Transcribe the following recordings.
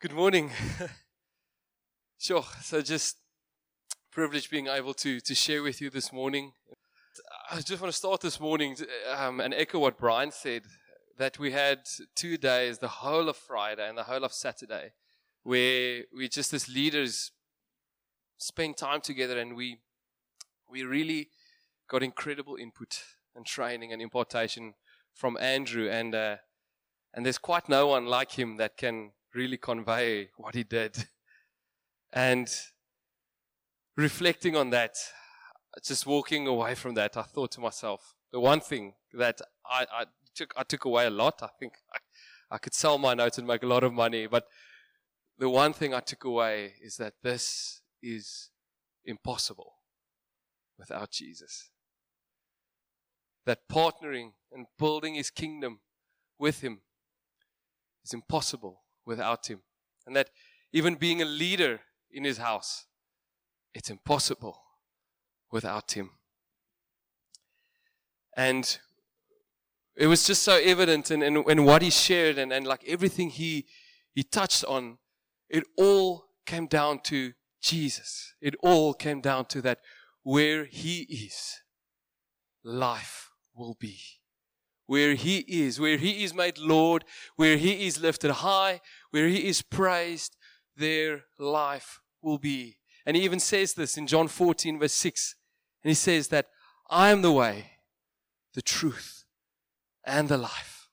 Good morning. sure. So just privileged being able to to share with you this morning. I just want to start this morning um, and echo what Brian said that we had two days, the whole of Friday and the whole of Saturday, where we just as leaders spent time together and we we really got incredible input and training and impartation from Andrew and uh, and there's quite no one like him that can really convey what he did. And reflecting on that, just walking away from that, I thought to myself, the one thing that I, I took, I took away a lot. I think I, I could sell my notes and make a lot of money, but the one thing I took away is that this is impossible without Jesus. That partnering and building his kingdom with him is impossible without him. And that even being a leader in his house, it's impossible without him. And it was just so evident in, in, in what he shared and, and like everything he, he touched on, it all came down to Jesus. It all came down to that where he is, life will be where He is, where He is made Lord, where He is lifted high, where He is praised, their life will be. And He even says this in John 14, verse 6. And He says that I am the way, the truth, and the life.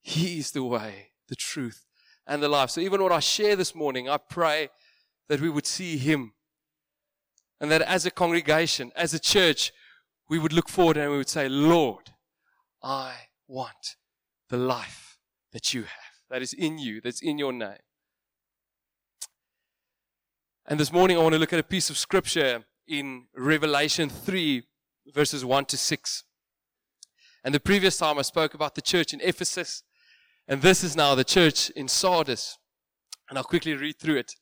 He is the way, the truth, and the life. So even what I share this morning, I pray that we would see Him. And that as a congregation, as a church, we would look forward and we would say, Lord, I want the life that you have, that is in you, that's in your name. And this morning I want to look at a piece of scripture in Revelation 3, verses 1 to 6. And the previous time I spoke about the church in Ephesus, and this is now the church in Sardis. And I'll quickly read through it.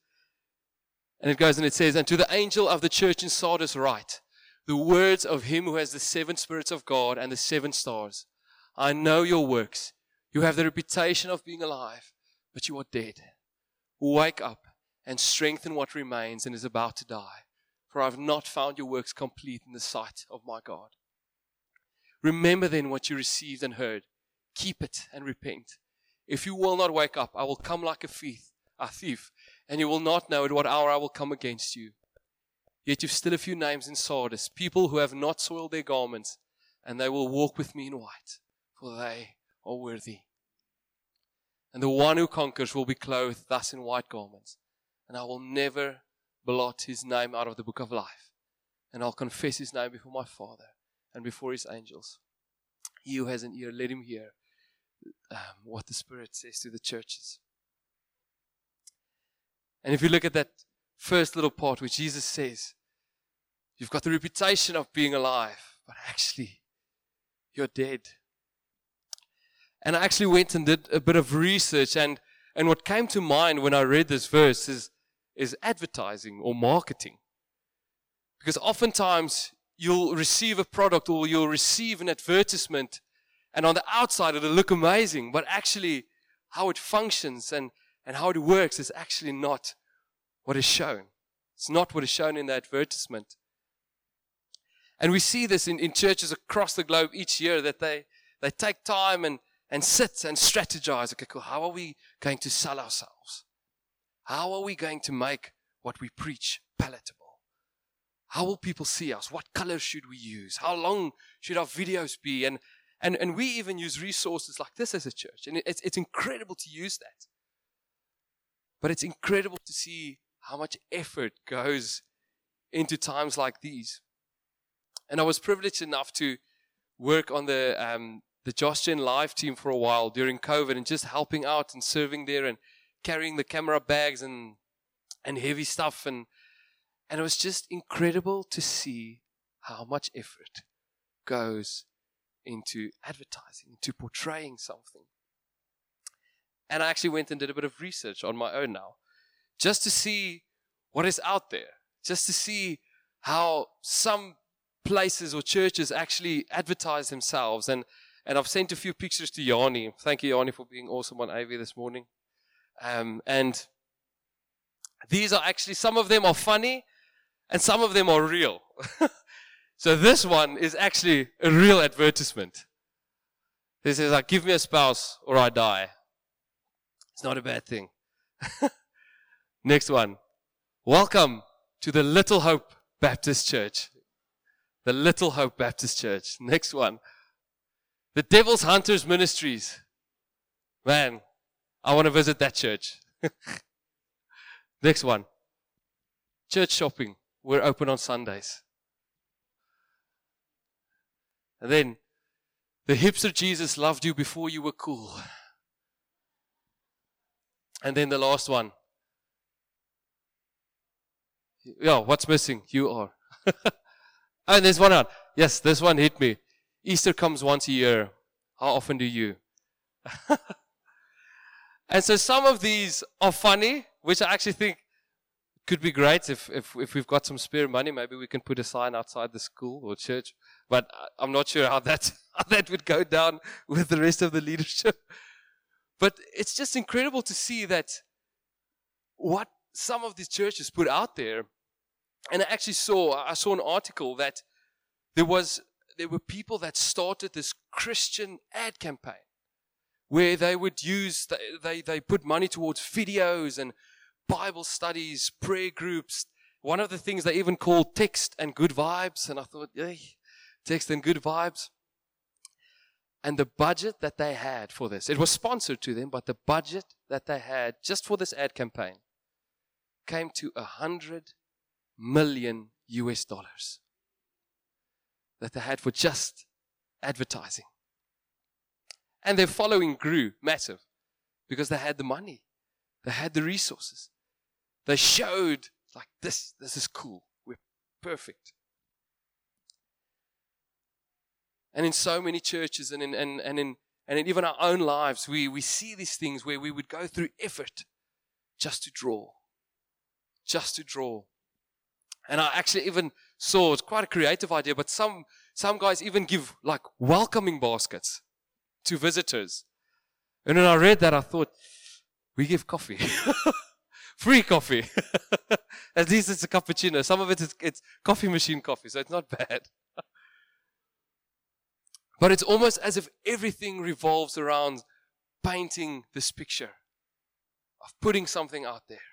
And it goes and it says, And to the angel of the church in Sardis write, the words of him who has the seven spirits of God and the seven stars. I know your works. You have the reputation of being alive, but you are dead. Wake up and strengthen what remains and is about to die, for I have not found your works complete in the sight of my God. Remember then what you received and heard. Keep it and repent. If you will not wake up, I will come like a thief, a thief, and you will not know at what hour I will come against you. Yet you've still a few names in Sardis, people who have not soiled their garments, and they will walk with me in white for they are worthy. And the one who conquers will be clothed thus in white garments, and I will never blot his name out of the book of life, and I'll confess his name before my Father and before his angels. He who has an ear, let him hear um, what the Spirit says to the churches. And if you look at that first little part which Jesus says, you've got the reputation of being alive, but actually, you're dead. And I actually went and did a bit of research, and, and what came to mind when I read this verse is, is advertising or marketing. Because oftentimes you'll receive a product or you'll receive an advertisement, and on the outside it'll look amazing, but actually how it functions and, and how it works is actually not what is shown. It's not what is shown in the advertisement. And we see this in, in churches across the globe each year that they, they take time and, and sit and strategize. Okay, cool. How are we going to sell ourselves? How are we going to make what we preach palatable? How will people see us? What color should we use? How long should our videos be? And, and, and we even use resources like this as a church. And it's, it's incredible to use that. But it's incredible to see how much effort goes into times like these. And I was privileged enough to work on the um, the Josh Gen Live team for a while during COVID and just helping out and serving there and carrying the camera bags and and heavy stuff and and it was just incredible to see how much effort goes into advertising, into portraying something. And I actually went and did a bit of research on my own now, just to see what is out there, just to see how some places or churches actually advertise themselves and and I've sent a few pictures to Yanni. Thank you, Yanni, for being awesome on AV this morning. Um, and these are actually, some of them are funny and some of them are real. so this one is actually a real advertisement. This is like, give me a spouse or I die. It's not a bad thing. Next one. Welcome to the Little Hope Baptist Church. The Little Hope Baptist Church. Next one. The Devil's Hunters Ministries. Man, I want to visit that church. Next one. Church shopping. We're open on Sundays. And then, the hipster Jesus loved you before you were cool. And then the last one. Yeah, what's missing? You are. Oh, and there's one out. Yes, this one hit me. Easter comes once a year. How often do you? and so some of these are funny, which I actually think could be great if, if, if we've got some spare money. Maybe we can put a sign outside the school or church. But I'm not sure how that, how that would go down with the rest of the leadership. But it's just incredible to see that what some of these churches put out there. And I actually saw, I saw an article that there was, there were people that started this Christian ad campaign where they would use, they, they put money towards videos and Bible studies, prayer groups. One of the things they even called text and good vibes. And I thought, hey, text and good vibes. And the budget that they had for this, it was sponsored to them, but the budget that they had just for this ad campaign came to a hundred million US dollars that they had for just advertising. And their following grew massive because they had the money, they had the resources. They showed, like, this, this is cool. We're perfect. And in so many churches and in, and, and in, and in even our own lives, we, we see these things where we would go through effort just to draw. Just to draw. And I actually even saw, it's quite a creative idea, but some, some guys even give like welcoming baskets to visitors. And when I read that, I thought, we give coffee. Free coffee. At least it's a cappuccino. Some of it is it's coffee machine coffee, so it's not bad. but it's almost as if everything revolves around painting this picture of putting something out there.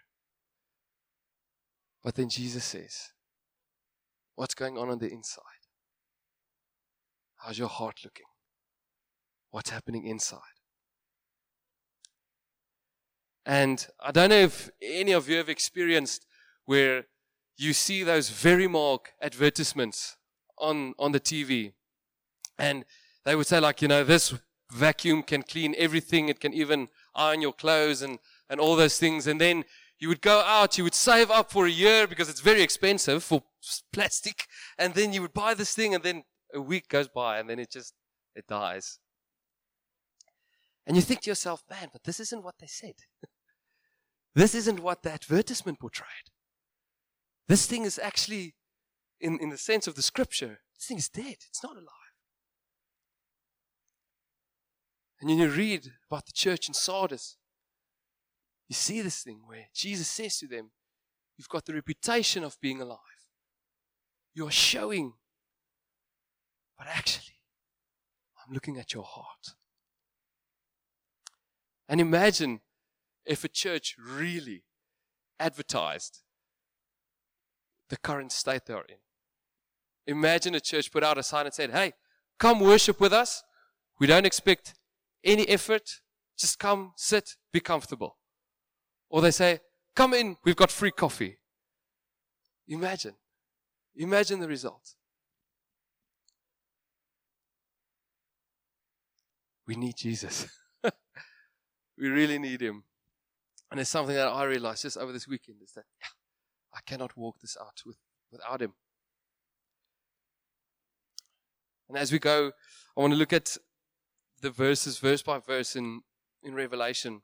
But then Jesus says, What's going on on the inside? How's your heart looking? What's happening inside? And I don't know if any of you have experienced where you see those Verimark advertisements on, on the TV. And they would say, like, you know, this vacuum can clean everything. It can even iron your clothes and, and all those things. And then you would go out, you would save up for a year because it's very expensive for plastic. And then you would buy this thing and then a week goes by and then it just, it dies. And you think to yourself, man, but this isn't what they said. This isn't what the advertisement portrayed. This thing is actually, in, in the sense of the scripture, this thing is dead. It's not alive. And you read about the church in Sardis, you see this thing where Jesus says to them, You've got the reputation of being alive. You're showing, but actually, I'm looking at your heart. And imagine if a church really advertised the current state they're in. Imagine a church put out a sign and said, Hey, come worship with us. We don't expect any effort. Just come, sit, be comfortable. Or they say, Come in, we've got free coffee. Imagine. Imagine the result. We need Jesus. we really need him. And it's something that I realized just over this weekend is that yeah, I cannot walk this out with, without him. And as we go, I want to look at the verses verse by verse in, in Revelation.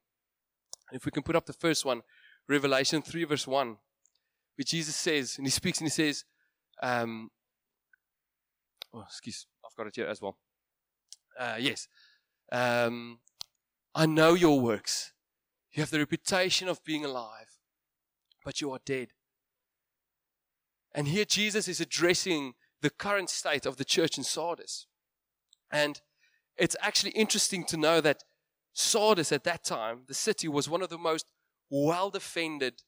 If we can put up the first one, Revelation 3, verse 1, where Jesus says, and he speaks and he says, um, oh, excuse, I've got it here as well. Uh, yes. Um, I know your works You have the reputation of being alive, but you are dead. And here Jesus is addressing the current state of the church in Sardis. And it's actually interesting to know that Sardis at that time, the city, was one of the most well defended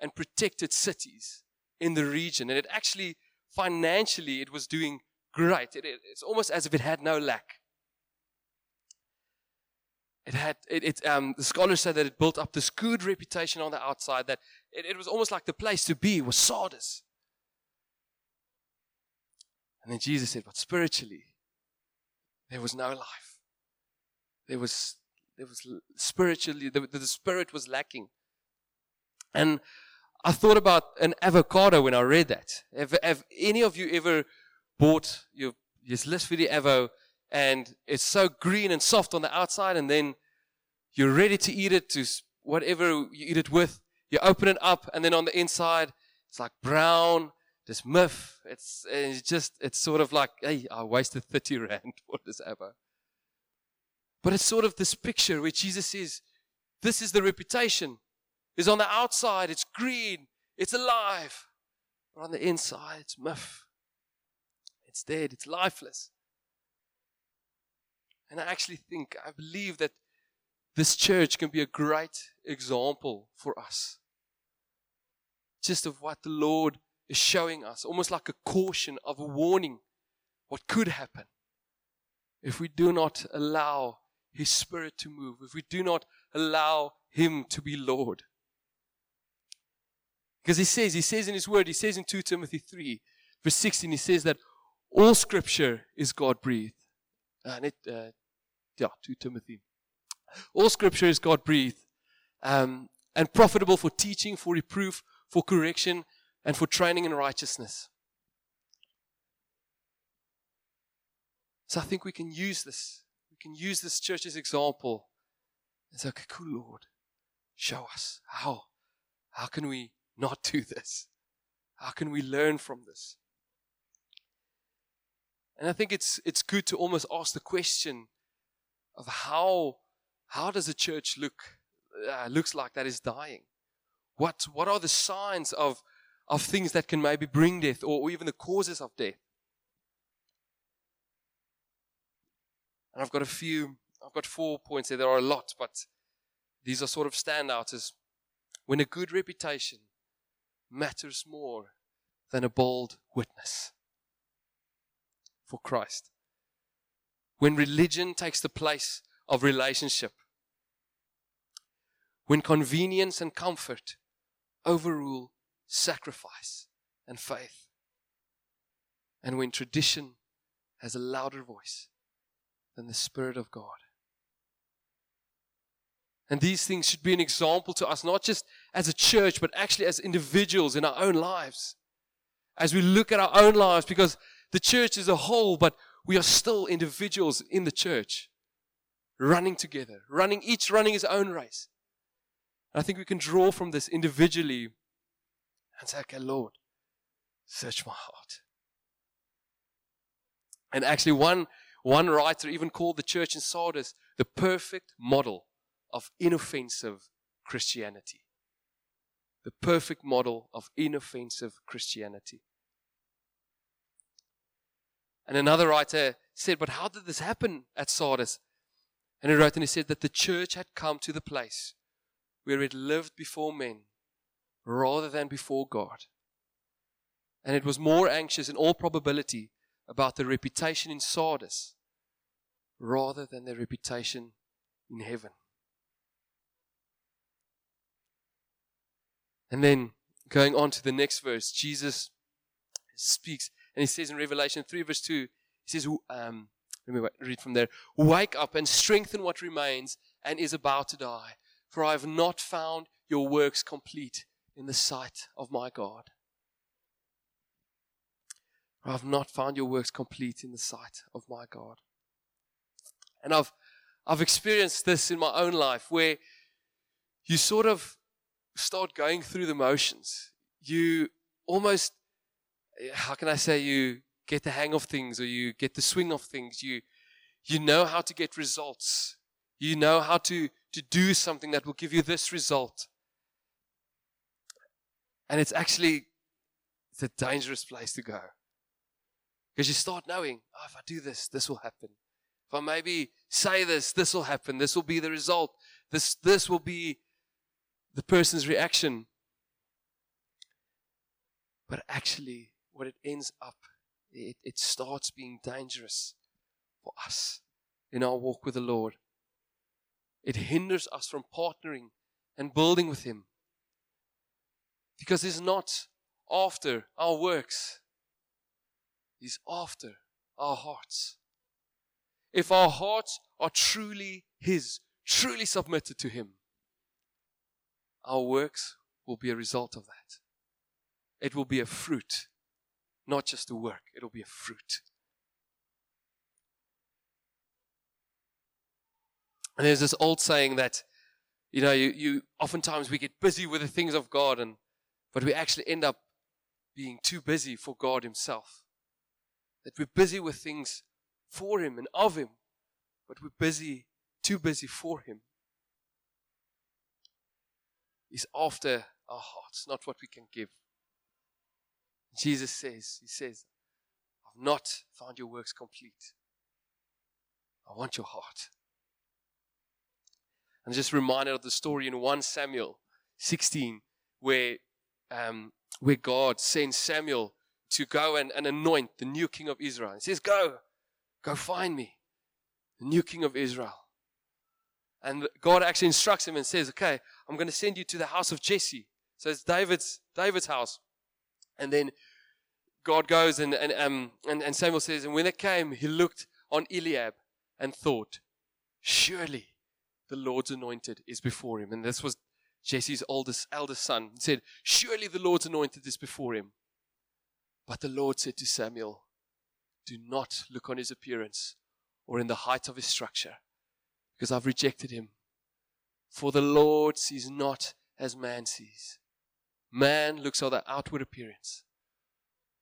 and protected cities in the region. And it actually, financially, it was doing great. It, it, it's almost as if it had no lack. It had, it, it um, the scholars said that it built up this good reputation on the outside that it, it was almost like the place to be was Sardis. And then Jesus said, but spiritually, there was no life. There was, there was spiritually, the, the spirit was lacking. And I thought about an avocado when I read that. Have, have any of you ever bought your, your the avo and it's so green and soft on the outside and then you're ready to eat it to whatever you eat it with. You open it up and then on the inside it's like brown, this myth. It's, it's just, it's sort of like, hey, I wasted 30 rand for this avo. But it's sort of this picture where Jesus says, this is the reputation is on the outside, it's green, it's alive. But on the inside, it's myth. It's dead, it's lifeless. And I actually think, I believe that this church can be a great example for us. Just of what the Lord is showing us, almost like a caution of a warning, what could happen if we do not allow His Spirit to move, if we do not allow Him to be Lord. Because he says, he says in his word, he says in 2 Timothy 3, verse 16, he says that all scripture is God breathed. And it, uh, yeah, 2 Timothy. All scripture is God breathed um, and profitable for teaching, for reproof, for correction, and for training in righteousness. So I think we can use this. Can use this church's example. It's okay, cool, Lord. Show us how. How can we not do this? How can we learn from this? And I think it's, it's good to almost ask the question of how, how does a church look, uh, looks like that is dying? What, what are the signs of, of things that can maybe bring death or, or even the causes of death? And I've got a few, I've got four points there. There are a lot, but these are sort of standouts as when a good reputation matters more than a bold witness for Christ. When religion takes the place of relationship, when convenience and comfort overrule sacrifice and faith, and when tradition has a louder voice than the Spirit of God. And these things should be an example to us, not just as a church, but actually as individuals in our own lives. As we look at our own lives, because the church is a whole, but we are still individuals in the church, running together, running, each running his own race. And I think we can draw from this individually and say, okay, Lord, search my heart. And actually, one, one writer even called the church in Sardis the perfect model of inoffensive Christianity. The perfect model of inoffensive Christianity. And another writer said, But how did this happen at Sardis? And he wrote and he said that the church had come to the place where it lived before men rather than before God. And it was more anxious in all probability about the reputation in Sardis rather than their reputation in heaven. And then going on to the next verse, Jesus speaks and he says in Revelation 3, verse 2, he says, um, let me read from there. Wake up and strengthen what remains and is about to die, for I have not found your works complete in the sight of my God. I have not found your works complete in the sight of my God. And I've, I've experienced this in my own life where you sort of start going through the motions. You almost, how can I say, you get the hang of things or you get the swing of things. You, you know how to get results. You know how to to do something that will give you this result. And it's actually it's a dangerous place to go. Because you start knowing, oh, if I do this, this will happen. If I maybe say this, this will happen. This will be the result. This, this will be the person's reaction. But actually, what it ends up, it, it starts being dangerous for us in our walk with the Lord. It hinders us from partnering and building with Him. Because He's not after our works, He's after our hearts. If our hearts are truly His, truly submitted to Him, our works will be a result of that. It will be a fruit, not just a work, it'll be a fruit. And there's this old saying that, you know, you, you oftentimes we get busy with the things of God, and but we actually end up being too busy for God Himself. That we're busy with things for Him and of Him, but we're busy, too busy for Him. He's after our hearts, not what we can give. Jesus says, He says, I've not found your works complete. I want your heart. I'm just reminded of the story in 1 Samuel 16 where, um, where God sends Samuel to go and, and anoint the new king of Israel. He says, Go, go find me, the new king of Israel. And God actually instructs him and says, Okay, I'm going to send you to the house of Jesse. So it's David's, David's house. And then God goes and, and, um, and, and Samuel says, And when it came, he looked on Eliab and thought, Surely the Lord's anointed is before him. And this was Jesse's oldest, eldest son. He said, Surely the Lord's anointed is before him. But the Lord said to Samuel, Do not look on his appearance or in the height of his structure, because I've rejected him. For the Lord sees not as man sees. Man looks on the outward appearance,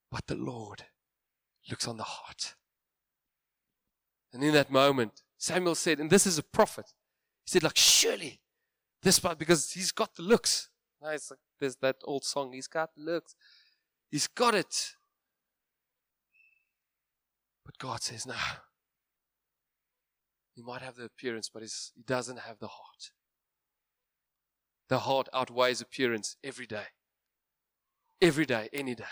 but the Lord looks on the heart. And in that moment, Samuel said, and this is a prophet, he said, like, surely this part, because he's got the looks. It's like, there's that old song, he's got the looks. He's got it. But God says, no. He might have the appearance, but he doesn't have the heart. The heart outweighs appearance every day. Every day, any day.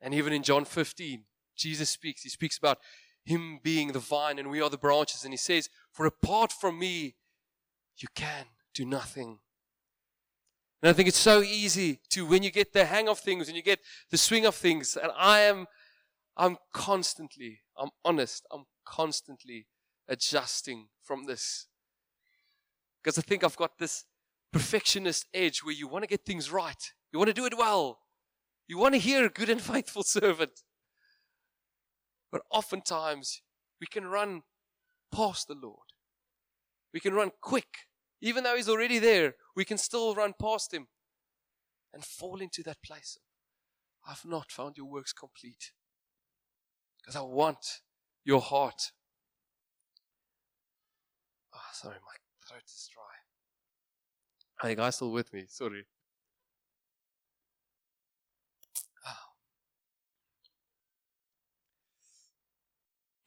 And even in John 15, Jesus speaks. He speaks about him being the vine and we are the branches. And he says, For apart from me, you can do nothing. And I think it's so easy to, when you get the hang of things and you get the swing of things, and I am, I'm constantly, I'm honest, I'm constantly adjusting from this. Because I think I've got this perfectionist edge where you want to get things right. You want to do it well. You want to hear a good and faithful servant. But oftentimes, we can run past the Lord. We can run quick. Even though He's already there, we can still run past Him and fall into that place I've not found your works complete. Because I want your heart. Oh, sorry, my throat is dry. Are you guys still with me? Sorry. Ah.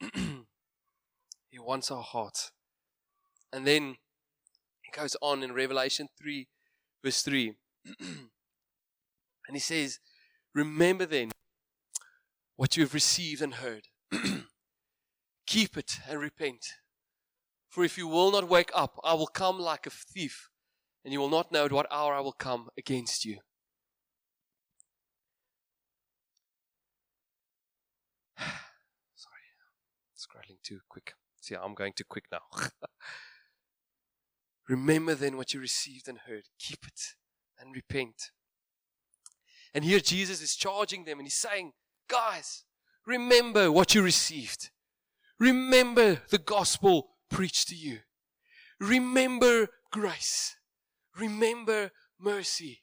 he wants our heart. And then he goes on in Revelation 3, verse 3. and he says, Remember then what you have received and heard. Keep it and repent. For if you will not wake up, I will come like a thief, and you will not know at what hour I will come against you. Sorry, scrolling too quick. See, I'm going too quick now. Remember then what you received and heard. Keep it and repent. And here Jesus is charging them and he's saying, Guys, remember what you received. Remember the gospel preached to you. Remember grace. Remember mercy.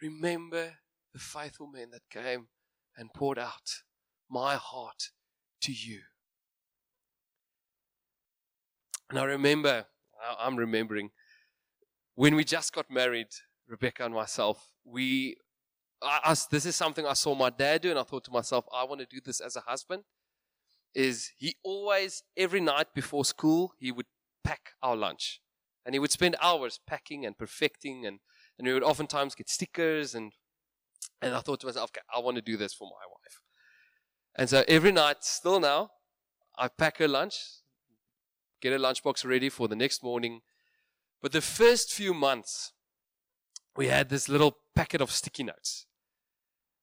Remember the faithful men that came and poured out my heart to you. And I remember, I'm remembering, when we just got married, Rebecca and myself, we, I, this is something I saw my dad do, and I thought to myself, I want to do this as a husband. Is he always, every night before school, he would pack our lunch. And he would spend hours packing and perfecting, and, and we would oftentimes get stickers. And, and I thought to myself, okay, I want to do this for my wife. And so every night, still now, I pack her lunch, get a lunchbox ready for the next morning. But the first few months, we had this little packet of sticky notes.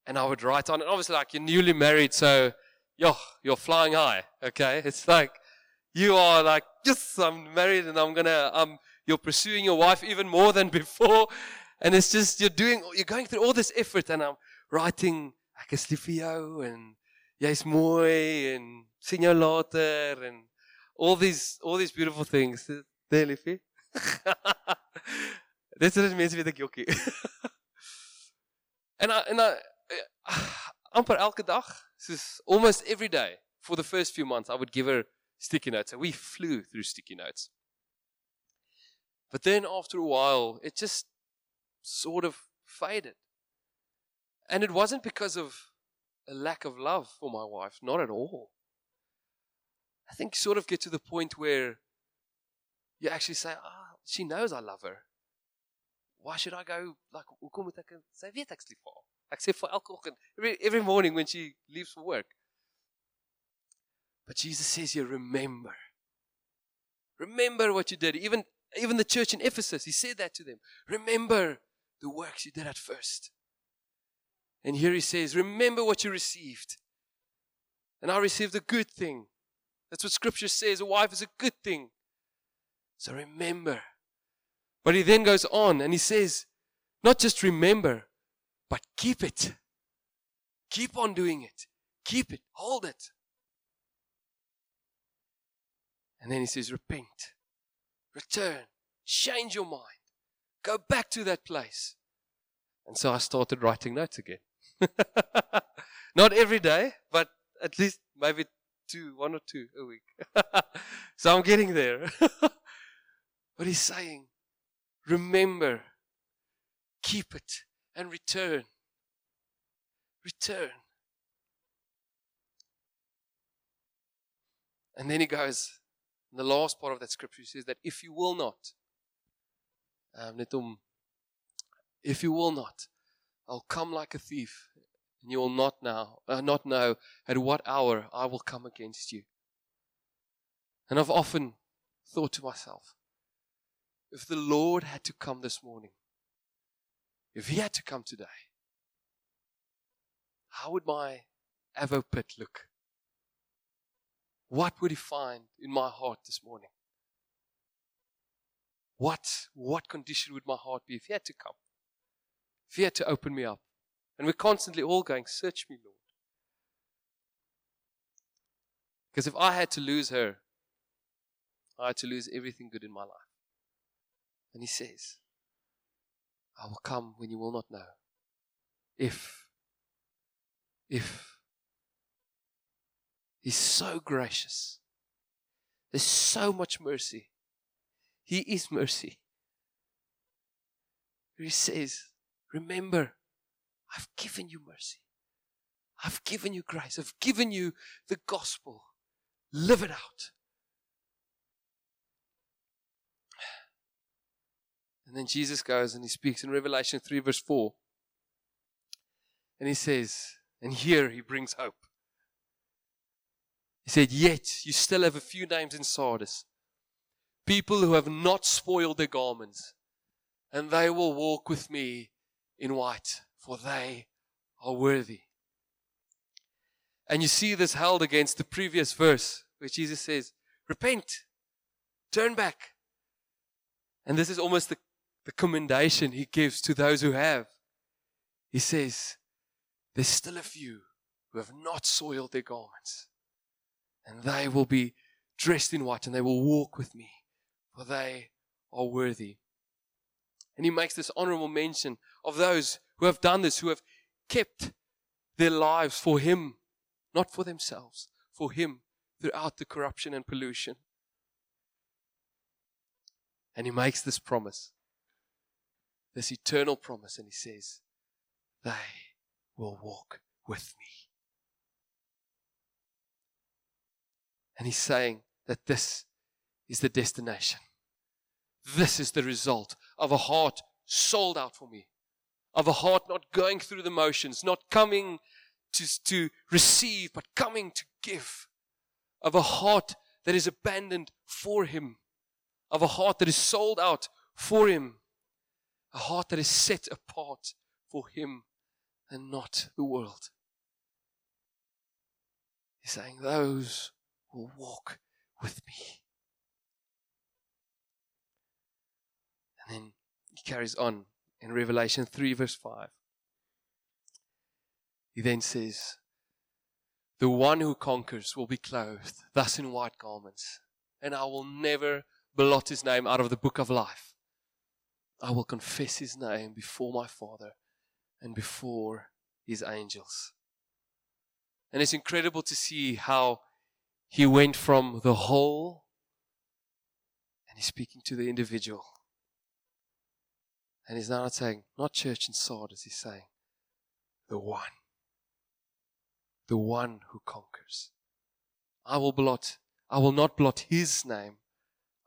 And I would write on it. Obviously, like you're newly married, so yo, you're flying high. Okay. It's like you are like, yes, I'm married and I'm gonna, um, you're pursuing your wife even more than before. And it's just, you're doing, you're going through all this effort and I'm writing, jou en jy's mooi en sien jou later and all these all these beautiful things. There, liefie. Dit is mense weet ek jokkie. en I, en I, eh, amper elke dag, soos almost every day for the first few months I would give her sticky notes and we flew through sticky notes. But then after a while it just sort of faded. And it wasn't because of a lack of love for my wife, not at all. I think sort of get to the point where you actually say, ah, oh, she knows I love her. Why should I go, like, hoekom moet ek sy weet ek's elke oggend, every, every morning when she leaves for work. But Jesus says here, remember. Remember what you did. Even, even the church in Ephesus, he said that to them. Remember the works you did at first. And here he says, remember what you received. And I received a good thing. That's what scripture says. A wife is a good thing. So remember. But he then goes on and he says, not just remember, but keep it. Keep on doing it. Keep it. Hold it. And then he says, repent. Return. Change your mind. Go back to that place. And so I started writing notes again. Not every day, but at least maybe two, one or two a week. so I'm getting there. but he's saying, remember, keep it, and return. Return. And then he goes, in the last part of that scripture, he says that if you will not, um, if you will not, I'll come like a thief and you will not now uh, not know at what hour I will come against you. And I've often thought to myself, if the Lord had to come this morning, if He had to come today, how would my Avo pit look? What would He find in my heart this morning? What, what condition would my heart be if He had to come? If He had to open me up? And we're constantly all going, Search me, Lord. Because if I had to lose her, I had to lose everything good in my life. And he says, I will come when you will not know. If, if, he's so gracious. There's so much mercy. He is mercy. He says, Remember, I've given you mercy. I've given you grace. I've given you the gospel. Live it out. And then Jesus goes and he speaks in Revelation 3, verse 4. And he says, and here he brings hope. He said, Yet you still have a few names in Sardis, people who have not spoiled their garments, and they will walk with me in white, for they are worthy. And you see this held against the previous verse where Jesus says, Repent, turn back. And this is almost the, the commendation he gives to those who have. He says, There's still a few who have not soiled their garments, and they will be dressed in white, and they will walk with me, for they are worthy. And he makes this honorable mention of those who have done this, who have kept their lives for Him, not for themselves, for Him throughout the corruption and pollution. And he makes this promise, this eternal promise, and he says, They will walk with me. And he's saying that this is the destination. This is the result of a heart sold out for me, of a heart not going through the motions, not coming to, to receive, but coming to give, of a heart that is abandoned for Him, of a heart that is sold out for Him, a heart that is set apart for Him and not the world. He's saying, Those will walk with me. And then he carries on in Revelation 3, verse 5. He then says, The one who conquers will be clothed, thus in white garments, and I will never blot his name out of the book of life. I will confess his name before my Father and before his angels. And it's incredible to see how he went from the whole and he's speaking to the individual. And he's not saying, not church and sword, Sardis, he's saying, the one. The one who conquers. I will blot, I will not blot his name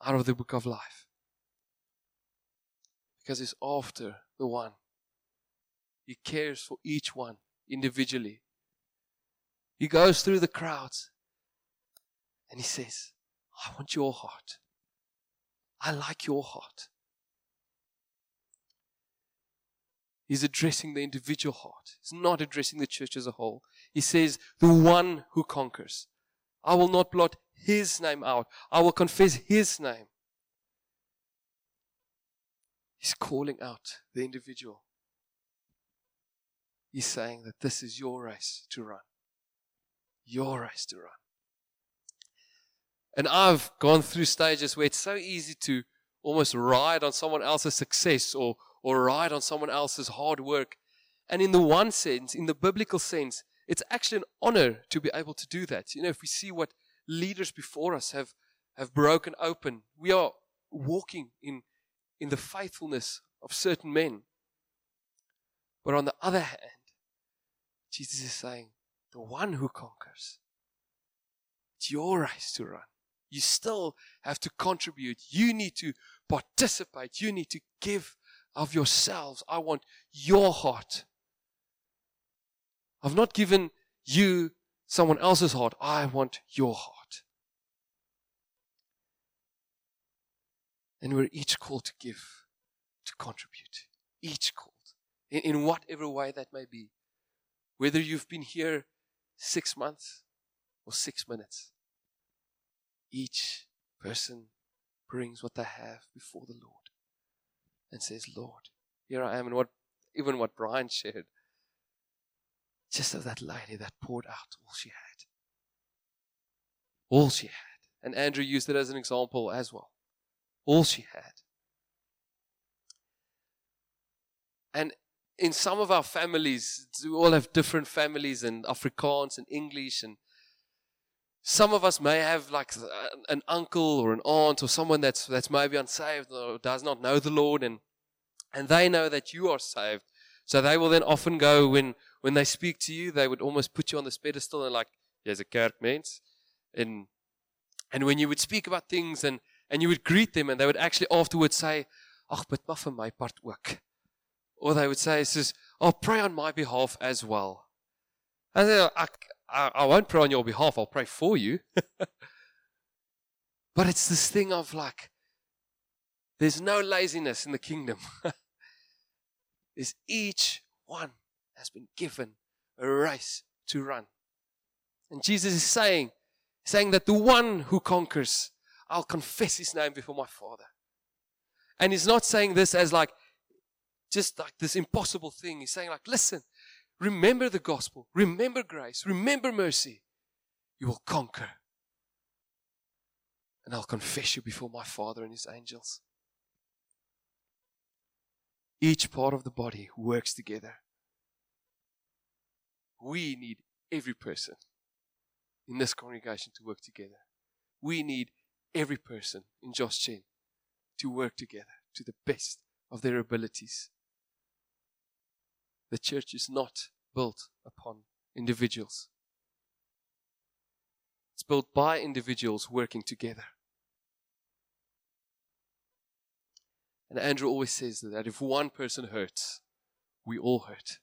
out of the book of life. Because he's after the one. He cares for each one individually. He goes through the crowds and he says, I want your heart. I like your heart. He's addressing the individual heart. He's not addressing the church as a whole. He says, The one who conquers. I will not blot his name out. I will confess his name. He's calling out the individual. He's saying that this is your race to run. Your race to run. And I've gone through stages where it's so easy to almost ride on someone else's success or or ride on someone else's hard work. And in the one sense, in the biblical sense, it's actually an honor to be able to do that. You know, if we see what leaders before us have, have broken open, we are walking in, in the faithfulness of certain men. But on the other hand, Jesus is saying, the one who conquers, it's your race to run. You still have to contribute. You need to participate. You need to give of yourselves. I want your heart. I've not given you someone else's heart. I want your heart. And we're each called to give, to contribute. Each called. In, in whatever way that may be. Whether you've been here six months or six minutes. Each person brings what they have before the Lord and says, Lord, here I am. And what even what Brian shared, just of that lady that poured out all she had. All she had. And Andrew used it as an example as well. All she had. And in some of our families, we all have different families and Afrikaans and English and some of us may have like uh, an uncle or an aunt or someone that's that's maybe unsaved or does not know the Lord and and they know that you are saved. So they will then often go when when they speak to you, they would almost put you on this pedestal and like, "There's a kerk mens," and and when you would speak about things and and you would greet them, and they would actually afterwards say, "Ach, but maar my part ook," or they would say, "Says, I'll pray on my behalf as well." And they, I, I, I won't pray on your behalf, I'll pray for you. but it's this thing of like, there's no laziness in the kingdom. is each one has been given a race to run. And Jesus is saying, saying that the one who conquers, I'll confess his name before my Father. And he's not saying this as like, just like this impossible thing. He's saying, like, listen, Remember the gospel. Remember grace. Remember mercy. You will conquer. And I'll confess you before my Father and his angels. Each part of the body works together. We need every person in this congregation to work together. We need every person in Josh Gen to work together to the best of their abilities. The church is not built upon individuals. It's built by individuals working together. And Andrew always says that if one person hurts, we all hurt.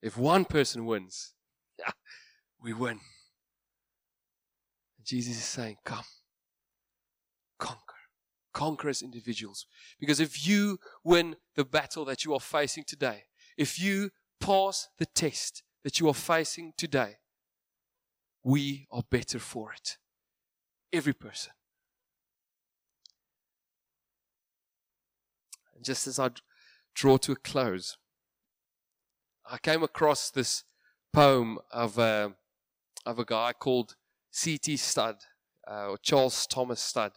If one person wins, we win. And Jesus is saying, Come, conquer. Conquer as individuals. Because if you win the battle that you are facing today, if you pass the test that you are facing today, we are better for it. Every person. And just as I draw to a close, I came across this poem of a, of a guy called C.T. Studd, uh, or Charles Thomas Studd.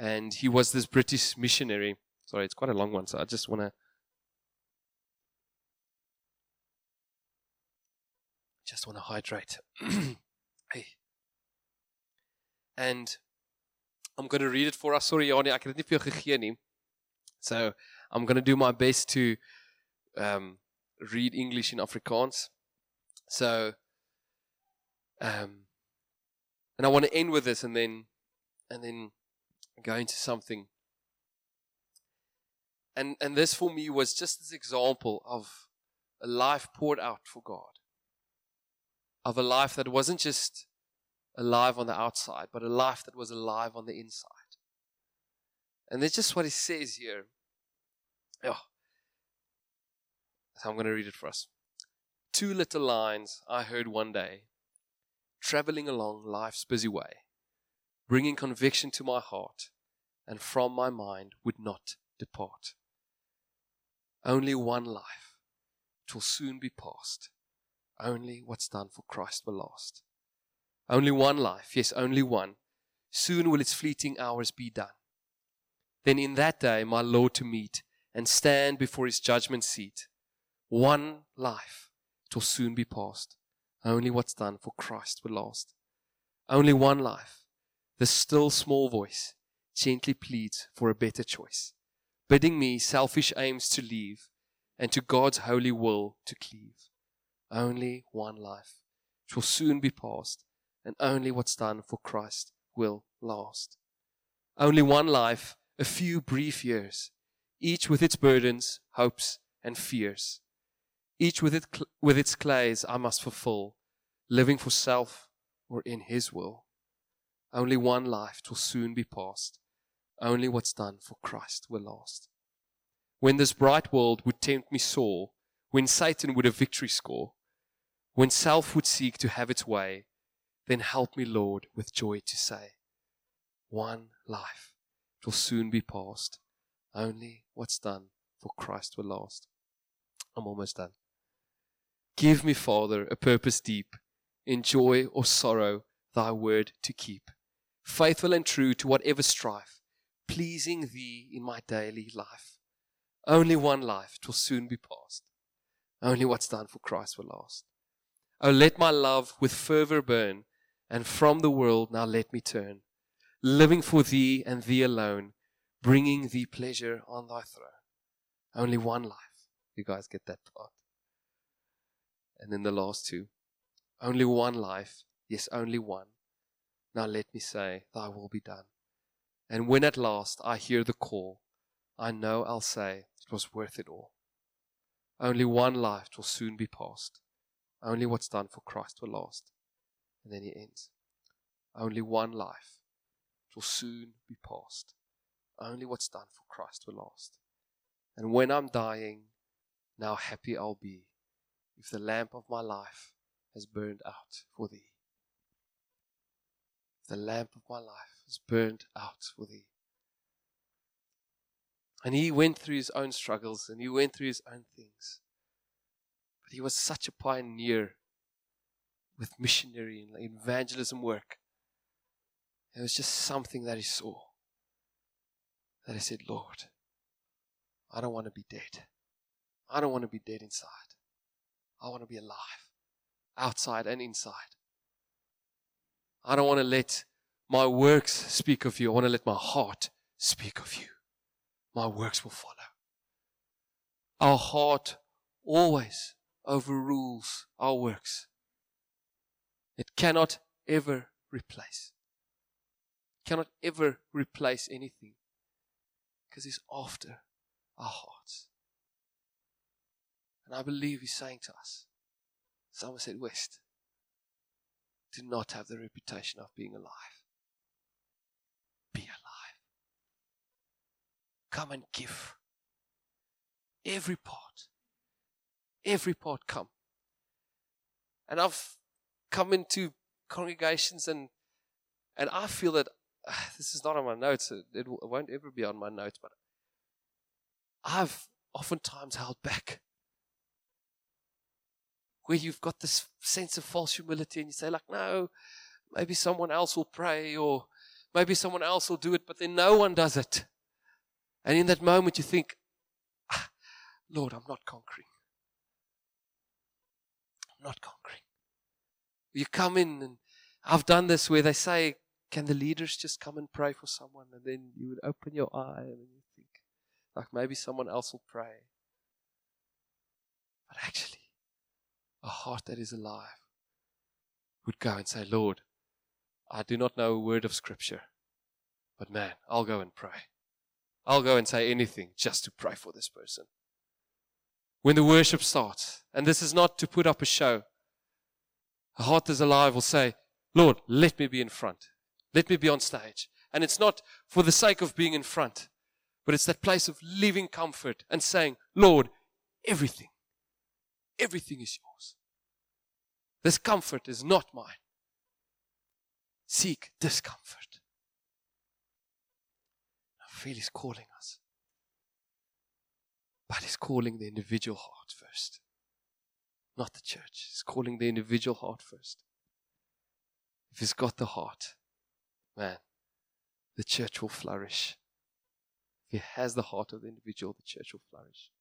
And he was this British missionary. Sorry, it's quite a long one, so I just want to just want to hydrate. hey. And I'm going to read it for us. Sorry, Jani, ek het dit nie vir. So, I'm going to do my best to um, read English in Afrikaans. So, um, and I want to end with this and then, and then go into something. And, and this for me was just this example of a life poured out for God of a life that wasn't just alive on the outside, but a life that was alive on the inside. And that's just what he says here. Oh. So I'm going to read it for us. Two little lines I heard one day, traveling along life's busy way, bringing conviction to my heart, and from my mind would not depart. Only one life, twill soon be past only what's done for Christ will last. Only one life, yes, only one. Soon will its fleeting hours be done. Then in that day, my Lord to meet and stand before his judgment seat. One life, it will soon be past. Only what's done for Christ will last. Only one life. The still small voice gently pleads for a better choice, bidding me selfish aims to leave and to God's holy will to cleave. Only one life, which will soon be past, and only what's done for Christ will last. Only one life, a few brief years, each with its burdens, hopes, and fears. Each with, it, with its clays I must fulfill, living for self or in His will. Only one life will soon be past. Only what's done for Christ will last. When this bright world would tempt me sore, when Satan would a victory score, when self would seek to have its way, then help me, Lord, with joy to say, One life will soon be past. Only what's done for Christ will last. I'm almost done. Give me, Father, a purpose deep, in joy or sorrow, thy word to keep, faithful and true to whatever strife, pleasing thee in my daily life. Only one life will soon be past. Only what's done for Christ will last. Oh, let my love with fervor burn, and from the world now let me turn, living for thee and thee alone, bringing thee pleasure on thy throne. Only one life. You guys get that part. And then the last two. Only one life. Yes, only one. Now let me say, Thy will be done. And when at last I hear the call, I know I'll say it was worth it all. Only one life will soon be past. Only what's done for Christ will last. And then he ends. Only one life. Will soon be past. Only what's done for Christ will last. And when I'm dying, now happy I'll be if the lamp of my life has burned out for thee. If the lamp of my life has burned out for thee. And he went through his own struggles and he went through his own things he was such a pioneer with missionary and evangelism work. It was just something that he saw. That he said, Lord, I don't want to be dead. I don't want to be dead inside. I want to be alive, outside and inside. I don't want to let my works speak of you. I want to let my heart speak of you. My works will follow. Our heart always overrules our works. It cannot ever replace. Cannot ever replace anything. Because he's after our hearts. And I believe he's saying to us, Somerset West, do not have the reputation of being alive. Be alive. Come and give. Every part. Every part come. And I've come into congregations and and I feel that uh, this is not on my notes. It, it won't ever be on my notes, but I've oftentimes held back. Where you've got this sense of false humility and you say, like, no, maybe someone else will pray or maybe someone else will do it, but then no one does it. And in that moment you think, ah, Lord, I'm not conquering. Not conquering. You come in and I've done this where they say, can the leaders just come and pray for someone? And then you would open your eye and you think, like maybe someone else will pray. But actually, a heart that is alive would go and say, Lord, I do not know a word of scripture, but man, I'll go and pray. I'll go and say anything just to pray for this person. When the worship starts, and this is not to put up a show, a heart that's alive will say, Lord, let me be in front. Let me be on stage. And it's not for the sake of being in front, but it's that place of living comfort and saying, Lord, everything, everything is yours. This comfort is not mine. Seek discomfort. I feel He's calling us. But He's calling the individual heart first, not the church. He's calling the individual heart first. If He's got the heart, man, the church will flourish. If he has the heart of the individual, the church will flourish.